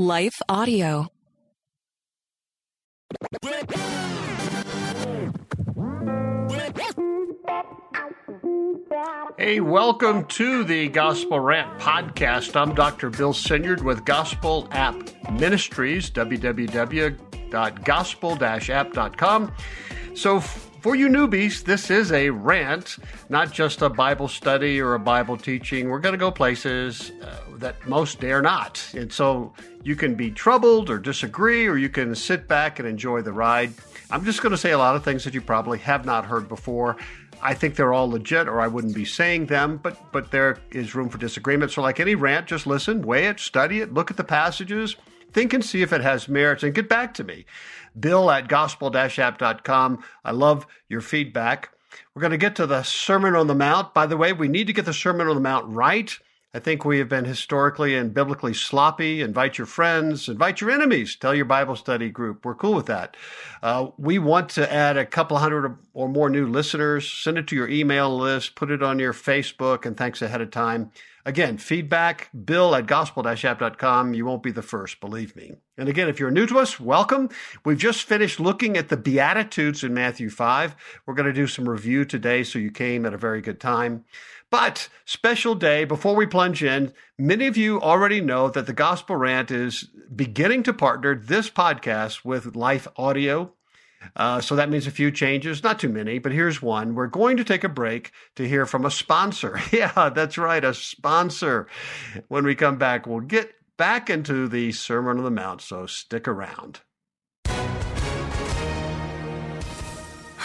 Life Audio. Hey, welcome to the Gospel Rant Podcast. I'm Dr. Bill Senyard with Gospel App Ministries, www.gospel-app.com. So, for you newbies, this is a rant, not just a Bible study or a Bible teaching. We're going to go places uh, that most dare not. And so you can be troubled or disagree, or you can sit back and enjoy the ride. I'm just going to say a lot of things that you probably have not heard before. I think they're all legit, or I wouldn't be saying them, but, but there is room for disagreement. So, like any rant, just listen, weigh it, study it, look at the passages, think and see if it has merits, and get back to me. Bill at gospel app.com. I love your feedback. We're going to get to the Sermon on the Mount. By the way, we need to get the Sermon on the Mount right. I think we have been historically and biblically sloppy. Invite your friends, invite your enemies, tell your Bible study group. We're cool with that. Uh, we want to add a couple hundred or more new listeners. Send it to your email list, put it on your Facebook, and thanks ahead of time. Again, feedback, bill at gospel-app.com. You won't be the first, believe me. And again, if you're new to us, welcome. We've just finished looking at the Beatitudes in Matthew 5. We're going to do some review today, so you came at a very good time. But special day before we plunge in, many of you already know that the Gospel Rant is beginning to partner this podcast with Life Audio. Uh, so that means a few changes, not too many, but here's one. We're going to take a break to hear from a sponsor. yeah, that's right, a sponsor. When we come back, we'll get back into the Sermon on the Mount, so stick around.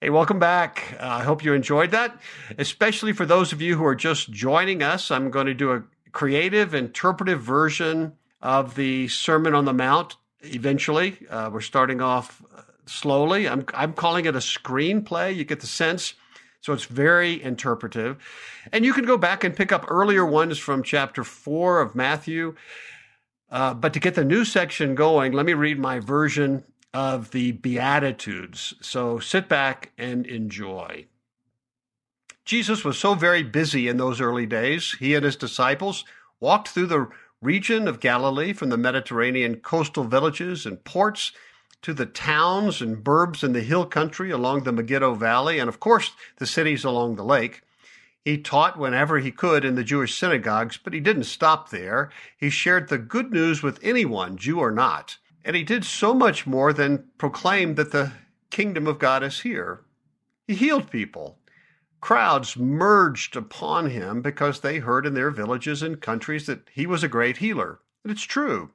Hey, welcome back. Uh, I hope you enjoyed that. Especially for those of you who are just joining us, I'm going to do a creative, interpretive version of the Sermon on the Mount eventually. Uh, we're starting off uh, slowly. I'm, I'm calling it a screenplay. You get the sense. So it's very interpretive. And you can go back and pick up earlier ones from chapter four of Matthew. Uh, but to get the new section going, let me read my version of the Beatitudes. So sit back and enjoy. Jesus was so very busy in those early days. He and his disciples walked through the region of Galilee, from the Mediterranean coastal villages and ports to the towns and burbs in the hill country along the Megiddo Valley, and of course the cities along the lake. He taught whenever he could in the Jewish synagogues, but he didn't stop there. He shared the good news with anyone, Jew or not. And he did so much more than proclaim that the kingdom of God is here. He healed people. Crowds merged upon him because they heard in their villages and countries that he was a great healer. And it's true.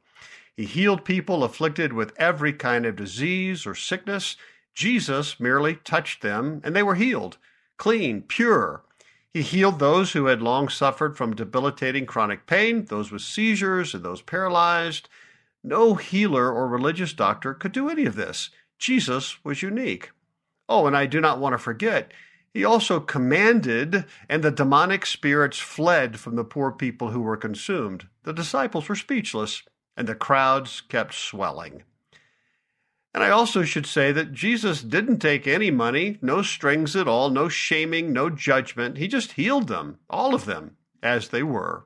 He healed people afflicted with every kind of disease or sickness. Jesus merely touched them and they were healed, clean, pure. He healed those who had long suffered from debilitating chronic pain, those with seizures and those paralyzed. No healer or religious doctor could do any of this. Jesus was unique. Oh, and I do not want to forget, he also commanded, and the demonic spirits fled from the poor people who were consumed. The disciples were speechless, and the crowds kept swelling. And I also should say that Jesus didn't take any money, no strings at all, no shaming, no judgment. He just healed them, all of them, as they were.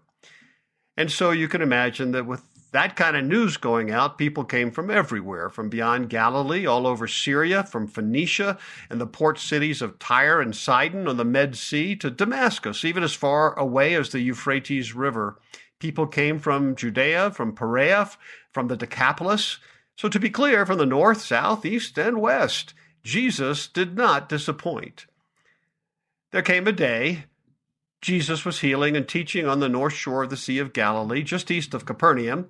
And so you can imagine that with that kind of news going out, people came from everywhere, from beyond Galilee, all over Syria, from Phoenicia and the port cities of Tyre and Sidon on the Med Sea to Damascus, even as far away as the Euphrates River. People came from Judea, from Perea, from the Decapolis. So, to be clear, from the north, south, east, and west, Jesus did not disappoint. There came a day Jesus was healing and teaching on the north shore of the Sea of Galilee, just east of Capernaum.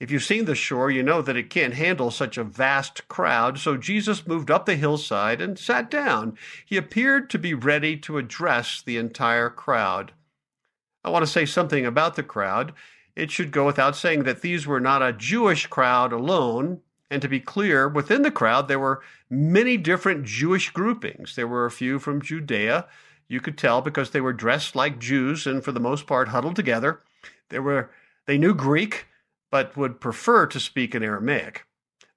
If you've seen the shore, you know that it can't handle such a vast crowd, so Jesus moved up the hillside and sat down. He appeared to be ready to address the entire crowd. I want to say something about the crowd. It should go without saying that these were not a Jewish crowd alone. And to be clear, within the crowd, there were many different Jewish groupings. There were a few from Judea. You could tell because they were dressed like Jews and, for the most part, huddled together. There were, they knew Greek but would prefer to speak in Aramaic.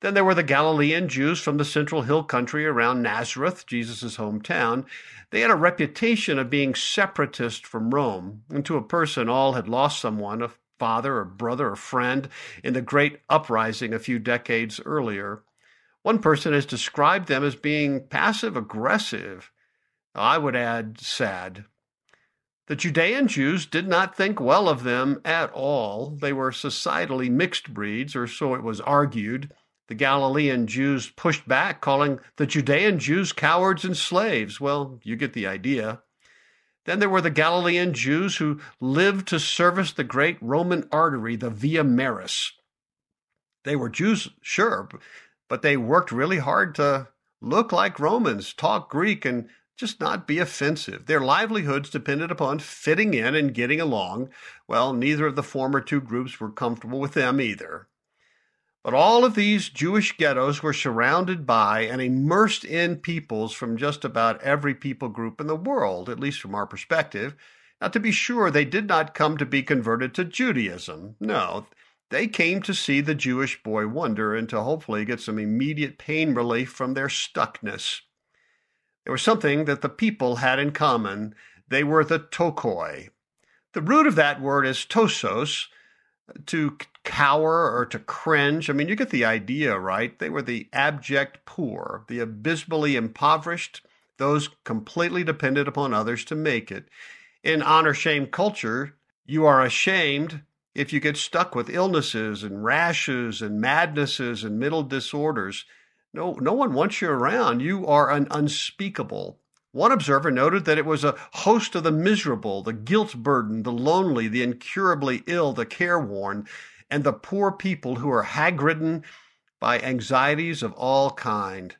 Then there were the Galilean Jews from the central hill country around Nazareth, Jesus' hometown. They had a reputation of being separatist from Rome, and to a person, all had lost someone, a father or brother or friend, in the great uprising a few decades earlier. One person has described them as being passive aggressive. I would add sad. The Judean Jews did not think well of them at all. They were societally mixed breeds, or so it was argued. The Galilean Jews pushed back, calling the Judean Jews cowards and slaves. Well, you get the idea. Then there were the Galilean Jews who lived to service the great Roman artery, the Via Maris. They were Jews, sure, but they worked really hard to look like Romans, talk Greek, and just not be offensive. Their livelihoods depended upon fitting in and getting along. Well, neither of the former two groups were comfortable with them either. But all of these Jewish ghettos were surrounded by and immersed in peoples from just about every people group in the world, at least from our perspective. Now, to be sure, they did not come to be converted to Judaism. No, they came to see the Jewish boy wonder and to hopefully get some immediate pain relief from their stuckness. There was something that the people had in common. They were the tokoi. The root of that word is tosos, to cower or to cringe. I mean, you get the idea, right? They were the abject poor, the abysmally impoverished, those completely dependent upon others to make it. In honor shame culture, you are ashamed if you get stuck with illnesses and rashes and madnesses and mental disorders. No, no one wants you around. You are an unspeakable. One observer noted that it was a host of the miserable, the guilt burdened, the lonely, the incurably ill, the careworn, and the poor people who are hag-ridden by anxieties of all kind.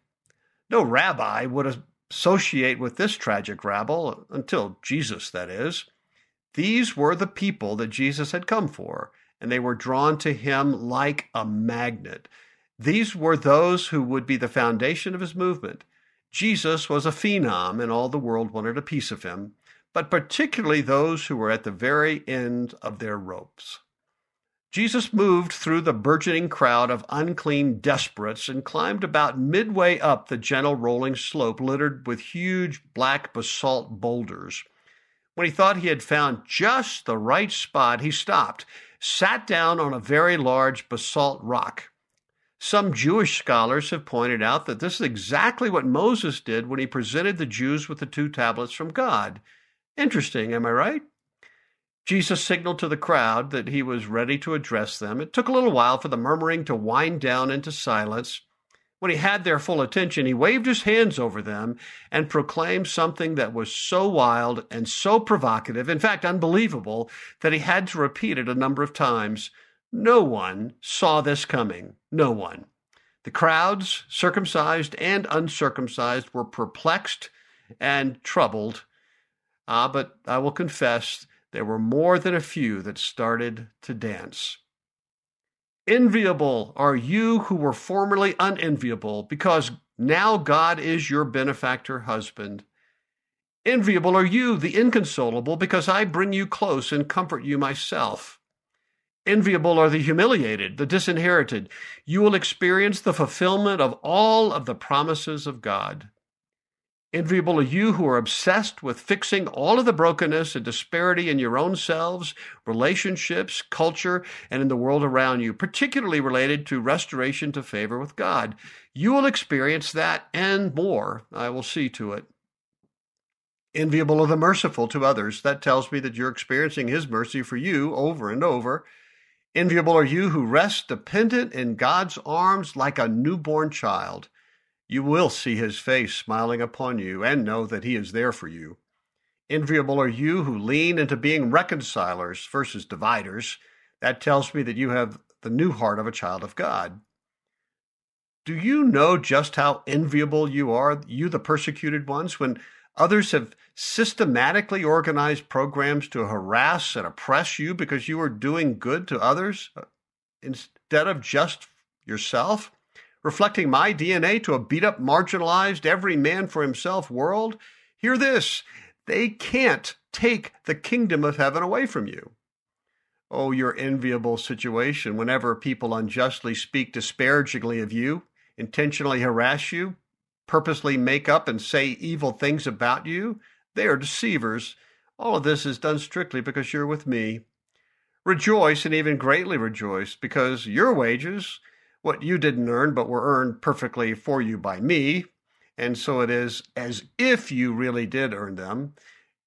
No rabbi would associate with this tragic rabble, until Jesus, that is. These were the people that Jesus had come for, and they were drawn to him like a magnet. These were those who would be the foundation of his movement. Jesus was a phenom, and all the world wanted a piece of him, but particularly those who were at the very end of their ropes. Jesus moved through the burgeoning crowd of unclean desperates and climbed about midway up the gentle rolling slope littered with huge black basalt boulders. When he thought he had found just the right spot, he stopped, sat down on a very large basalt rock. Some Jewish scholars have pointed out that this is exactly what Moses did when he presented the Jews with the two tablets from God. Interesting, am I right? Jesus signaled to the crowd that he was ready to address them. It took a little while for the murmuring to wind down into silence. When he had their full attention, he waved his hands over them and proclaimed something that was so wild and so provocative, in fact, unbelievable, that he had to repeat it a number of times. No one saw this coming. No one. The crowds, circumcised and uncircumcised, were perplexed and troubled. Ah, but I will confess, there were more than a few that started to dance. Enviable are you who were formerly unenviable, because now God is your benefactor husband. Enviable are you, the inconsolable, because I bring you close and comfort you myself. Enviable are the humiliated, the disinherited. You will experience the fulfillment of all of the promises of God. Enviable are you who are obsessed with fixing all of the brokenness and disparity in your own selves, relationships, culture, and in the world around you, particularly related to restoration to favor with God. You will experience that and more. I will see to it. Enviable are the merciful to others. That tells me that you're experiencing His mercy for you over and over. Enviable are you who rest dependent in God's arms like a newborn child. You will see His face smiling upon you and know that He is there for you. Enviable are you who lean into being reconcilers versus dividers. That tells me that you have the new heart of a child of God. Do you know just how enviable you are, you the persecuted ones, when Others have systematically organized programs to harass and oppress you because you are doing good to others uh, instead of just yourself, reflecting my DNA to a beat up, marginalized, every man for himself world. Hear this they can't take the kingdom of heaven away from you. Oh, your enviable situation whenever people unjustly speak disparagingly of you, intentionally harass you, purposely make up and say evil things about you. They are deceivers. All of this is done strictly because you're with me. Rejoice and even greatly rejoice because your wages, what you didn't earn but were earned perfectly for you by me, and so it is as if you really did earn them.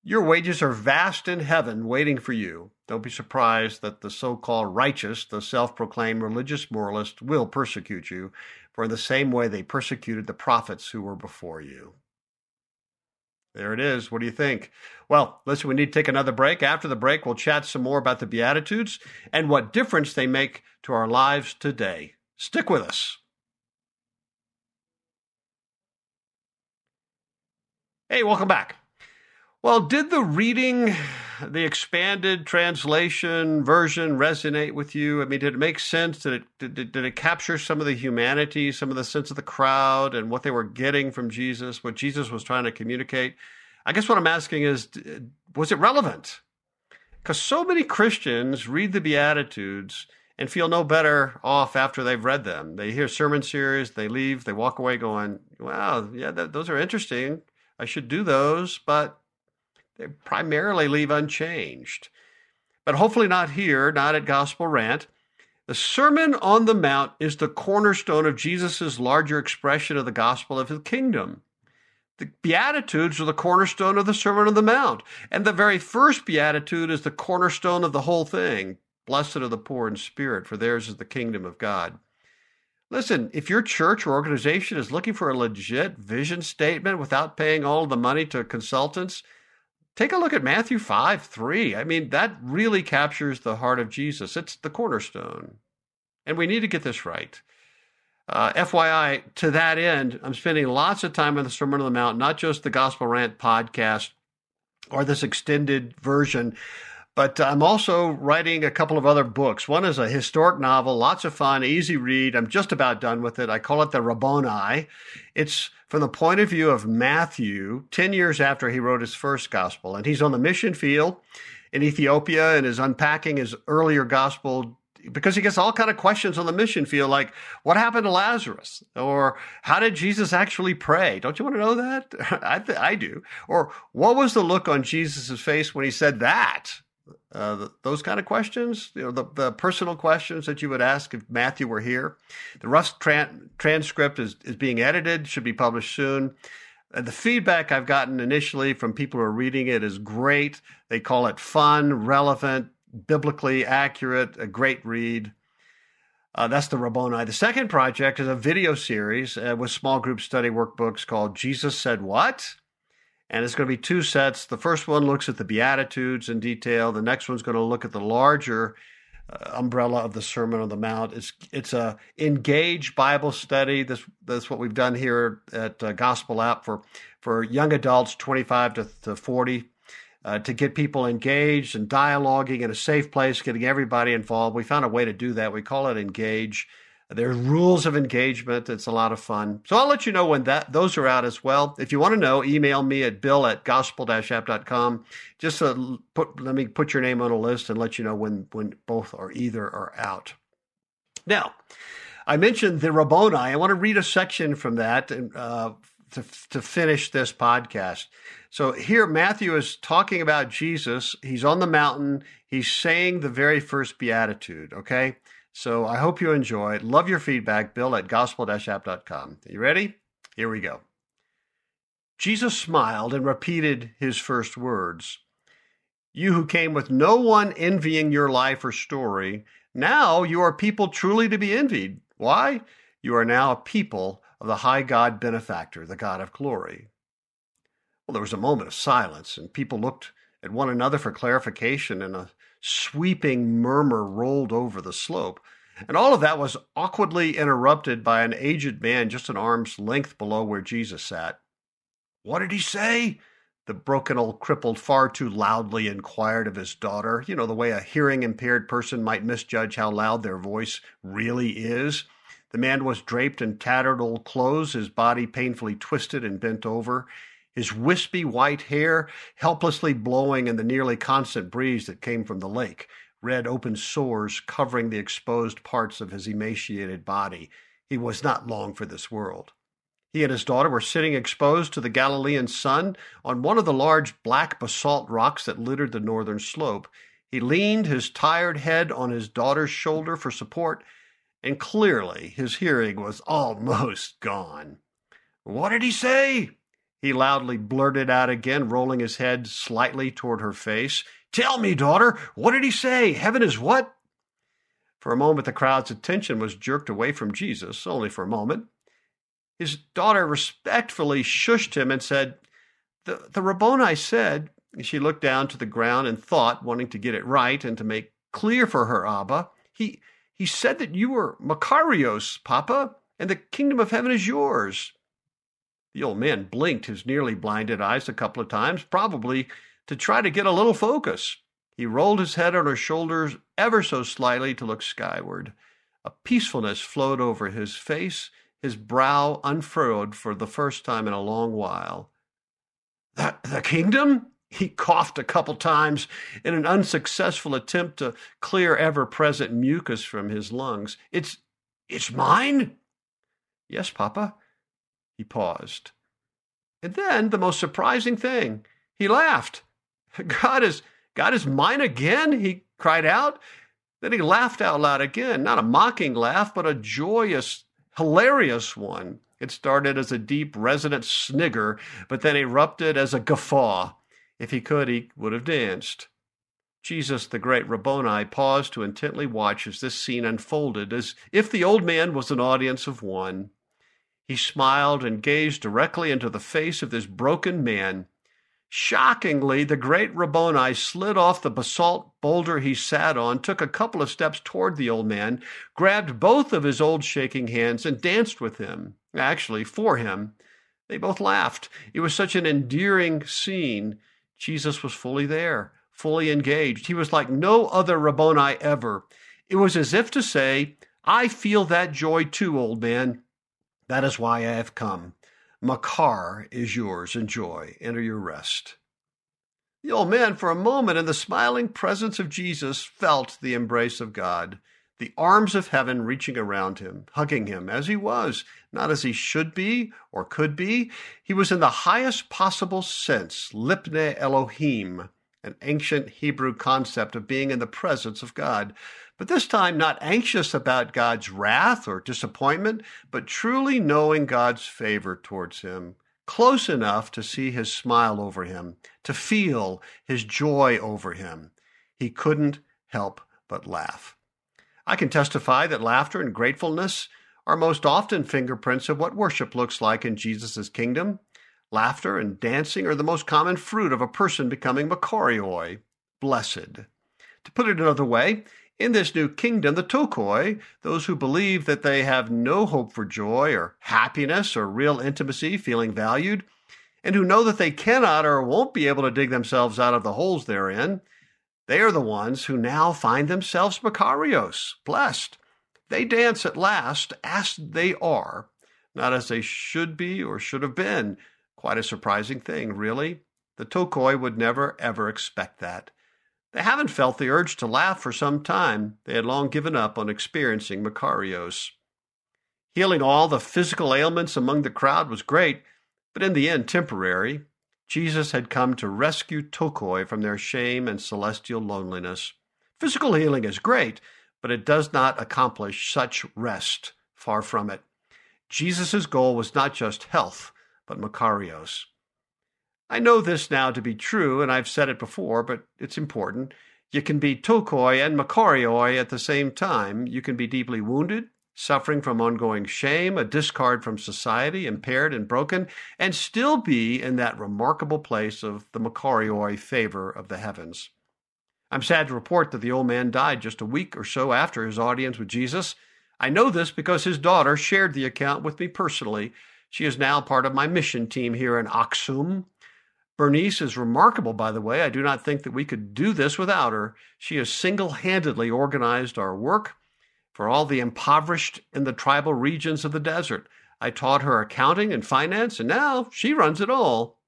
Your wages are vast in heaven waiting for you. Don't be surprised that the so called righteous, the self proclaimed religious moralist, will persecute you, for in the same way they persecuted the prophets who were before you. There it is. What do you think? Well, listen, we need to take another break. After the break, we'll chat some more about the Beatitudes and what difference they make to our lives today. Stick with us. Hey, welcome back. Well, did the reading, the expanded translation version resonate with you? I mean, did it make sense? Did it did, did it capture some of the humanity, some of the sense of the crowd, and what they were getting from Jesus, what Jesus was trying to communicate? I guess what I'm asking is, was it relevant? Because so many Christians read the Beatitudes and feel no better off after they've read them. They hear sermon series, they leave, they walk away going, "Wow, yeah, that, those are interesting. I should do those," but they primarily leave unchanged. But hopefully not here, not at Gospel Rant. The Sermon on the Mount is the cornerstone of Jesus' larger expression of the gospel of his kingdom. The Beatitudes are the cornerstone of the Sermon on the Mount. And the very first Beatitude is the cornerstone of the whole thing. Blessed are the poor in spirit, for theirs is the kingdom of God. Listen, if your church or organization is looking for a legit vision statement without paying all the money to consultants, Take a look at Matthew 5 3. I mean, that really captures the heart of Jesus. It's the cornerstone. And we need to get this right. Uh, FYI, to that end, I'm spending lots of time on the Sermon on the Mount, not just the Gospel Rant podcast or this extended version, but I'm also writing a couple of other books. One is a historic novel, lots of fun, easy read. I'm just about done with it. I call it the Rabboni. It's from the point of view of Matthew, 10 years after he wrote his first gospel. And he's on the mission field in Ethiopia and is unpacking his earlier gospel because he gets all kind of questions on the mission field like what happened to lazarus or how did jesus actually pray don't you want to know that I, th- I do or what was the look on jesus' face when he said that uh, those kind of questions, you know, the, the personal questions that you would ask if Matthew were here. The rough tran- transcript is, is being edited, should be published soon. And the feedback I've gotten initially from people who are reading it is great. They call it fun, relevant, biblically accurate, a great read. Uh, that's the Rabboni. The second project is a video series uh, with small group study workbooks called Jesus Said What? And it's going to be two sets. The first one looks at the Beatitudes in detail. The next one's going to look at the larger uh, umbrella of the Sermon on the Mount. It's it's a engaged Bible study. This that's what we've done here at uh, Gospel App for for young adults, 25 to, to 40, uh, to get people engaged and dialoguing in a safe place, getting everybody involved. We found a way to do that. We call it Engage. There's rules of engagement. It's a lot of fun. So I'll let you know when that those are out as well. If you want to know, email me at bill at gospel-app.com. Just to put, let me put your name on a list and let you know when, when both or either are out. Now, I mentioned the Rabboni. I want to read a section from that uh, to, to finish this podcast. So here, Matthew is talking about Jesus. He's on the mountain. He's saying the very first beatitude, okay? So I hope you enjoy. Love your feedback. Bill at gospel-app.com. You ready? Here we go. Jesus smiled and repeated his first words. You who came with no one envying your life or story, now you are people truly to be envied. Why? You are now a people of the high God benefactor, the God of glory. Well, there was a moment of silence, and people looked at one another for clarification, and a sweeping murmur rolled over the slope. And all of that was awkwardly interrupted by an aged man just an arm's length below where Jesus sat. What did he say? The broken old crippled far too loudly inquired of his daughter, you know, the way a hearing impaired person might misjudge how loud their voice really is. The man was draped in tattered old clothes, his body painfully twisted and bent over, his wispy white hair helplessly blowing in the nearly constant breeze that came from the lake red open sores covering the exposed parts of his emaciated body. He was not long for this world. He and his daughter were sitting exposed to the Galilean sun on one of the large black basalt rocks that littered the northern slope. He leaned his tired head on his daughter's shoulder for support, and clearly his hearing was almost gone. What did he say? He loudly blurted out again, rolling his head slightly toward her face. Tell me, daughter, what did he say? Heaven is what? For a moment, the crowd's attention was jerked away from Jesus, only for a moment. His daughter respectfully shushed him and said, The, the Rabboni said, she looked down to the ground and thought, wanting to get it right and to make clear for her Abba, he, he said that you were Makarios, Papa, and the kingdom of heaven is yours. The old man blinked his nearly blinded eyes a couple of times, probably to try to get a little focus. He rolled his head on her shoulders ever so slightly to look skyward. A peacefulness flowed over his face, his brow unfurrowed for the first time in a long while. The, the kingdom? He coughed a couple times in an unsuccessful attempt to clear ever present mucus from his lungs. It's it's mine? Yes, Papa. He paused. And then the most surprising thing, he laughed. God is God is mine again, he cried out. Then he laughed out loud again, not a mocking laugh, but a joyous, hilarious one. It started as a deep, resonant snigger, but then erupted as a guffaw. If he could, he would have danced. Jesus, the great Rabboni, paused to intently watch as this scene unfolded, as if the old man was an audience of one. He smiled and gazed directly into the face of this broken man. Shockingly, the great Rabboni slid off the basalt boulder he sat on, took a couple of steps toward the old man, grabbed both of his old shaking hands, and danced with him. Actually, for him. They both laughed. It was such an endearing scene. Jesus was fully there, fully engaged. He was like no other Rabboni ever. It was as if to say, I feel that joy too, old man. That is why I have come. Makar is yours. Enjoy. Enter your rest. The old man, for a moment, in the smiling presence of Jesus, felt the embrace of God, the arms of heaven reaching around him, hugging him as he was, not as he should be or could be. He was in the highest possible sense, Lipne Elohim, an ancient Hebrew concept of being in the presence of God but this time not anxious about God's wrath or disappointment, but truly knowing God's favor towards him, close enough to see his smile over him, to feel his joy over him. He couldn't help but laugh. I can testify that laughter and gratefulness are most often fingerprints of what worship looks like in Jesus' kingdom. Laughter and dancing are the most common fruit of a person becoming Makarioi, blessed. To put it another way, in this new kingdom, the tokoi, those who believe that they have no hope for joy or happiness or real intimacy, feeling valued, and who know that they cannot or won't be able to dig themselves out of the holes they're in, they are the ones who now find themselves Makarios, blessed. They dance at last as they are, not as they should be or should have been. Quite a surprising thing, really. The tokoi would never, ever expect that. They haven't felt the urge to laugh for some time. They had long given up on experiencing Makarios. Healing all the physical ailments among the crowd was great, but in the end temporary. Jesus had come to rescue Tokoi from their shame and celestial loneliness. Physical healing is great, but it does not accomplish such rest. Far from it. Jesus' goal was not just health, but Makarios. I know this now to be true, and I've said it before, but it's important. You can be tokoi and makarioi at the same time. You can be deeply wounded, suffering from ongoing shame, a discard from society, impaired and broken, and still be in that remarkable place of the makarioi favor of the heavens. I'm sad to report that the old man died just a week or so after his audience with Jesus. I know this because his daughter shared the account with me personally. She is now part of my mission team here in Aksum, Bernice is remarkable, by the way. I do not think that we could do this without her. She has single handedly organized our work for all the impoverished in the tribal regions of the desert. I taught her accounting and finance, and now she runs it all.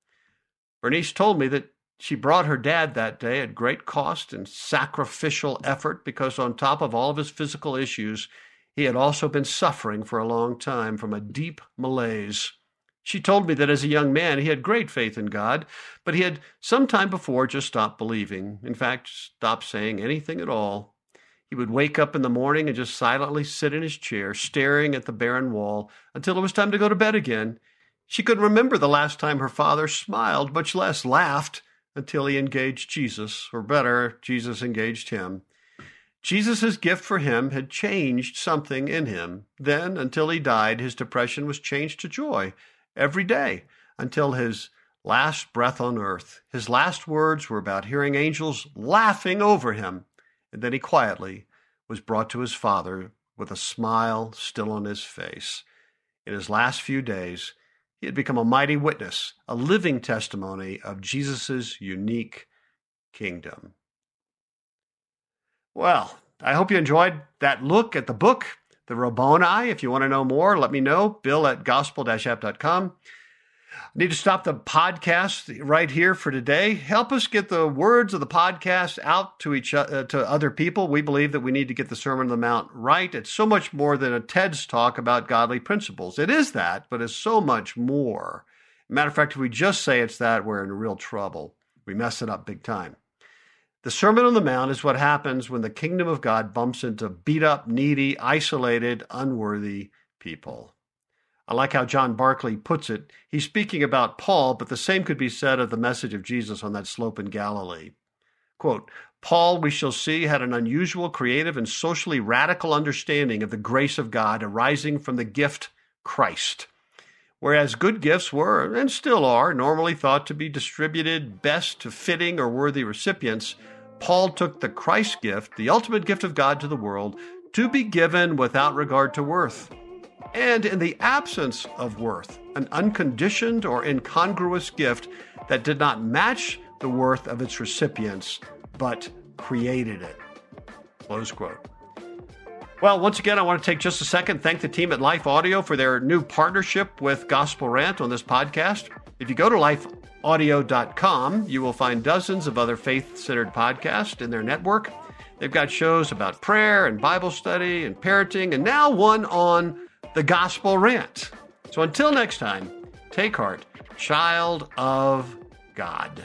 Bernice told me that she brought her dad that day at great cost and sacrificial effort because, on top of all of his physical issues, he had also been suffering for a long time from a deep malaise. She told me that as a young man he had great faith in God, but he had some time before just stopped believing. In fact, stopped saying anything at all. He would wake up in the morning and just silently sit in his chair, staring at the barren wall until it was time to go to bed again. She couldn't remember the last time her father smiled, much less laughed, until he engaged Jesus, or better, Jesus engaged him. Jesus' gift for him had changed something in him. Then, until he died, his depression was changed to joy every day until his last breath on earth. His last words were about hearing angels laughing over him. And then he quietly was brought to his father with a smile still on his face. In his last few days, he had become a mighty witness, a living testimony of Jesus' unique kingdom. Well, I hope you enjoyed that look at the book the Rabboni. If you want to know more, let me know. Bill at gospel-app.com. Need to stop the podcast right here for today. Help us get the words of the podcast out to each uh, to other people. We believe that we need to get the Sermon on the Mount right. It's so much more than a TED's talk about godly principles. It is that, but it's so much more. Matter of fact, if we just say it's that, we're in real trouble. We mess it up big time. The Sermon on the Mount is what happens when the kingdom of God bumps into beat up, needy, isolated, unworthy people. I like how John Barclay puts it. He's speaking about Paul, but the same could be said of the message of Jesus on that slope in Galilee. Quote, Paul, we shall see, had an unusual, creative, and socially radical understanding of the grace of God arising from the gift Christ. Whereas good gifts were, and still are, normally thought to be distributed best to fitting or worthy recipients, Paul took the Christ gift, the ultimate gift of God to the world, to be given without regard to worth. And in the absence of worth, an unconditioned or incongruous gift that did not match the worth of its recipients, but created it. Close quote. Well, once again, I want to take just a second, thank the team at Life Audio for their new partnership with Gospel Rant on this podcast. If you go to lifeaudio.com, you will find dozens of other faith centered podcasts in their network. They've got shows about prayer and Bible study and parenting, and now one on the Gospel Rant. So until next time, take heart, child of God.